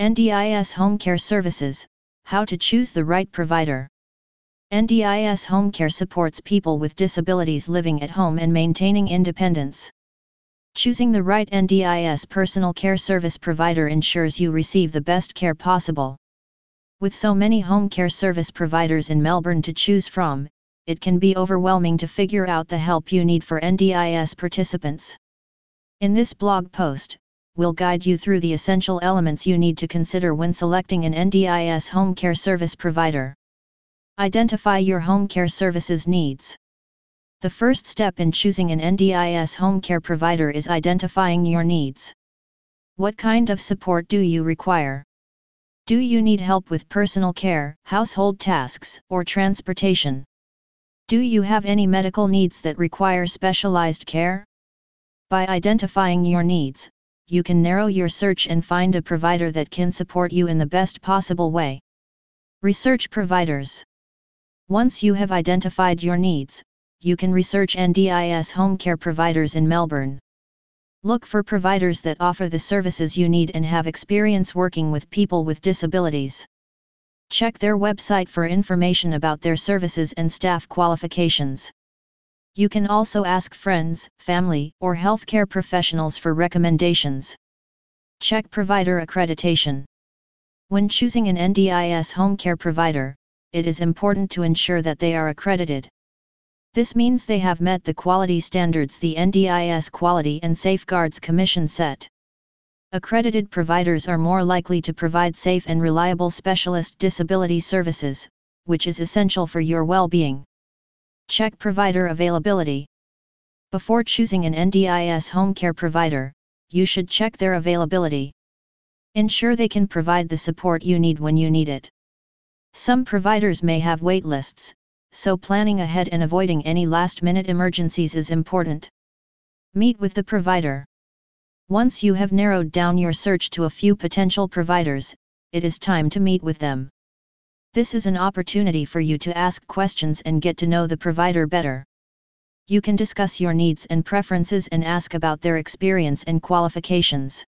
NDIS Home Care Services How to choose the right provider. NDIS Home Care supports people with disabilities living at home and maintaining independence. Choosing the right NDIS personal care service provider ensures you receive the best care possible. With so many home care service providers in Melbourne to choose from, it can be overwhelming to figure out the help you need for NDIS participants. In this blog post, we'll guide you through the essential elements you need to consider when selecting an NDIS home care service provider. Identify your home care services needs. The first step in choosing an NDIS home care provider is identifying your needs. What kind of support do you require? Do you need help with personal care, household tasks, or transportation? Do you have any medical needs that require specialized care? By identifying your needs, you can narrow your search and find a provider that can support you in the best possible way. Research providers. Once you have identified your needs, you can research NDIS home care providers in Melbourne. Look for providers that offer the services you need and have experience working with people with disabilities. Check their website for information about their services and staff qualifications. You can also ask friends, family, or healthcare professionals for recommendations. Check provider accreditation. When choosing an NDIS home care provider, it is important to ensure that they are accredited. This means they have met the quality standards the NDIS Quality and Safeguards Commission set. Accredited providers are more likely to provide safe and reliable specialist disability services, which is essential for your well-being. Check provider availability. Before choosing an NDIS home care provider, you should check their availability. Ensure they can provide the support you need when you need it. Some providers may have waitlists, so planning ahead and avoiding any last-minute emergencies is important. Meet with the provider. Once you have narrowed down your search to a few potential providers, it is time to meet with them. This is an opportunity for you to ask questions and get to know the provider better. You can discuss your needs and preferences and ask about their experience and qualifications.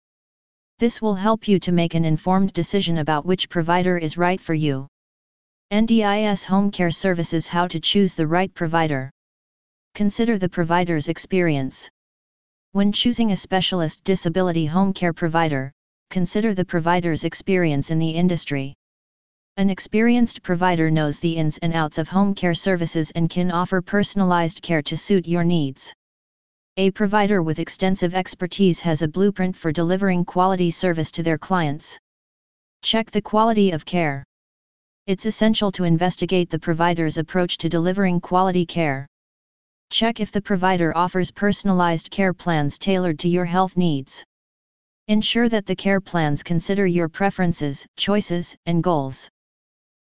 This will help you to make an informed decision about which provider is right for you. NDIS Home Care Services How to choose the right provider. Consider the provider's experience. When choosing a specialist disability home care provider, consider the provider's experience in the industry. An experienced provider knows the ins and outs of home care services and can offer personalized care to suit your needs. A provider with extensive expertise has a blueprint for delivering quality service to their clients. Check the quality of care. It's essential to investigate the provider's approach to delivering quality care. Check if the provider offers personalized care plans tailored to your health needs. Ensure that the care plans consider your preferences, choices, and goals.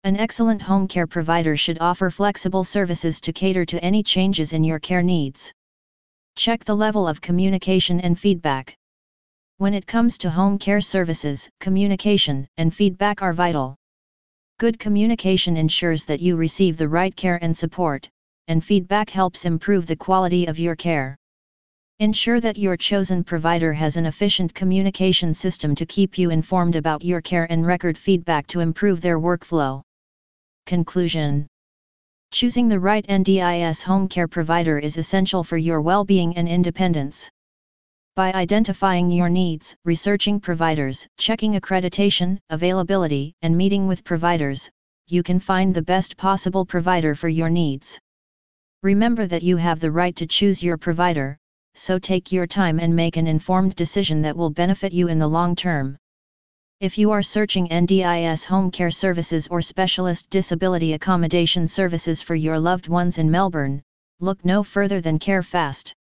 An excellent home care provider should offer flexible services to cater to any changes in your care needs. Check the level of communication and feedback. When it comes to home care services, communication and feedback are vital. Good communication ensures that you receive the right care and support, and feedback helps improve the quality of your care. Ensure that your chosen provider has an efficient communication system to keep you informed about your care and record feedback to improve their workflow. Conclusion Choosing the right NDIS home care provider is essential for your well-being and independence. By identifying your needs, researching providers, checking accreditation, availability, and meeting with providers, you can find the best possible provider for your needs. Remember that you have the right to choose your provider, so take your time and make an informed decision that will benefit you in the long term. If you are searching NDIS home care services or specialist disability accommodation services for your loved ones in Melbourne, look no further than CareFast.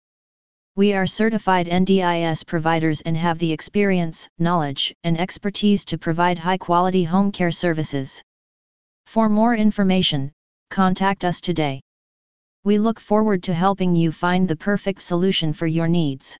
We are certified NDIS providers and have the experience, knowledge, and expertise to provide high quality home care services. For more information, contact us today. We look forward to helping you find the perfect solution for your needs.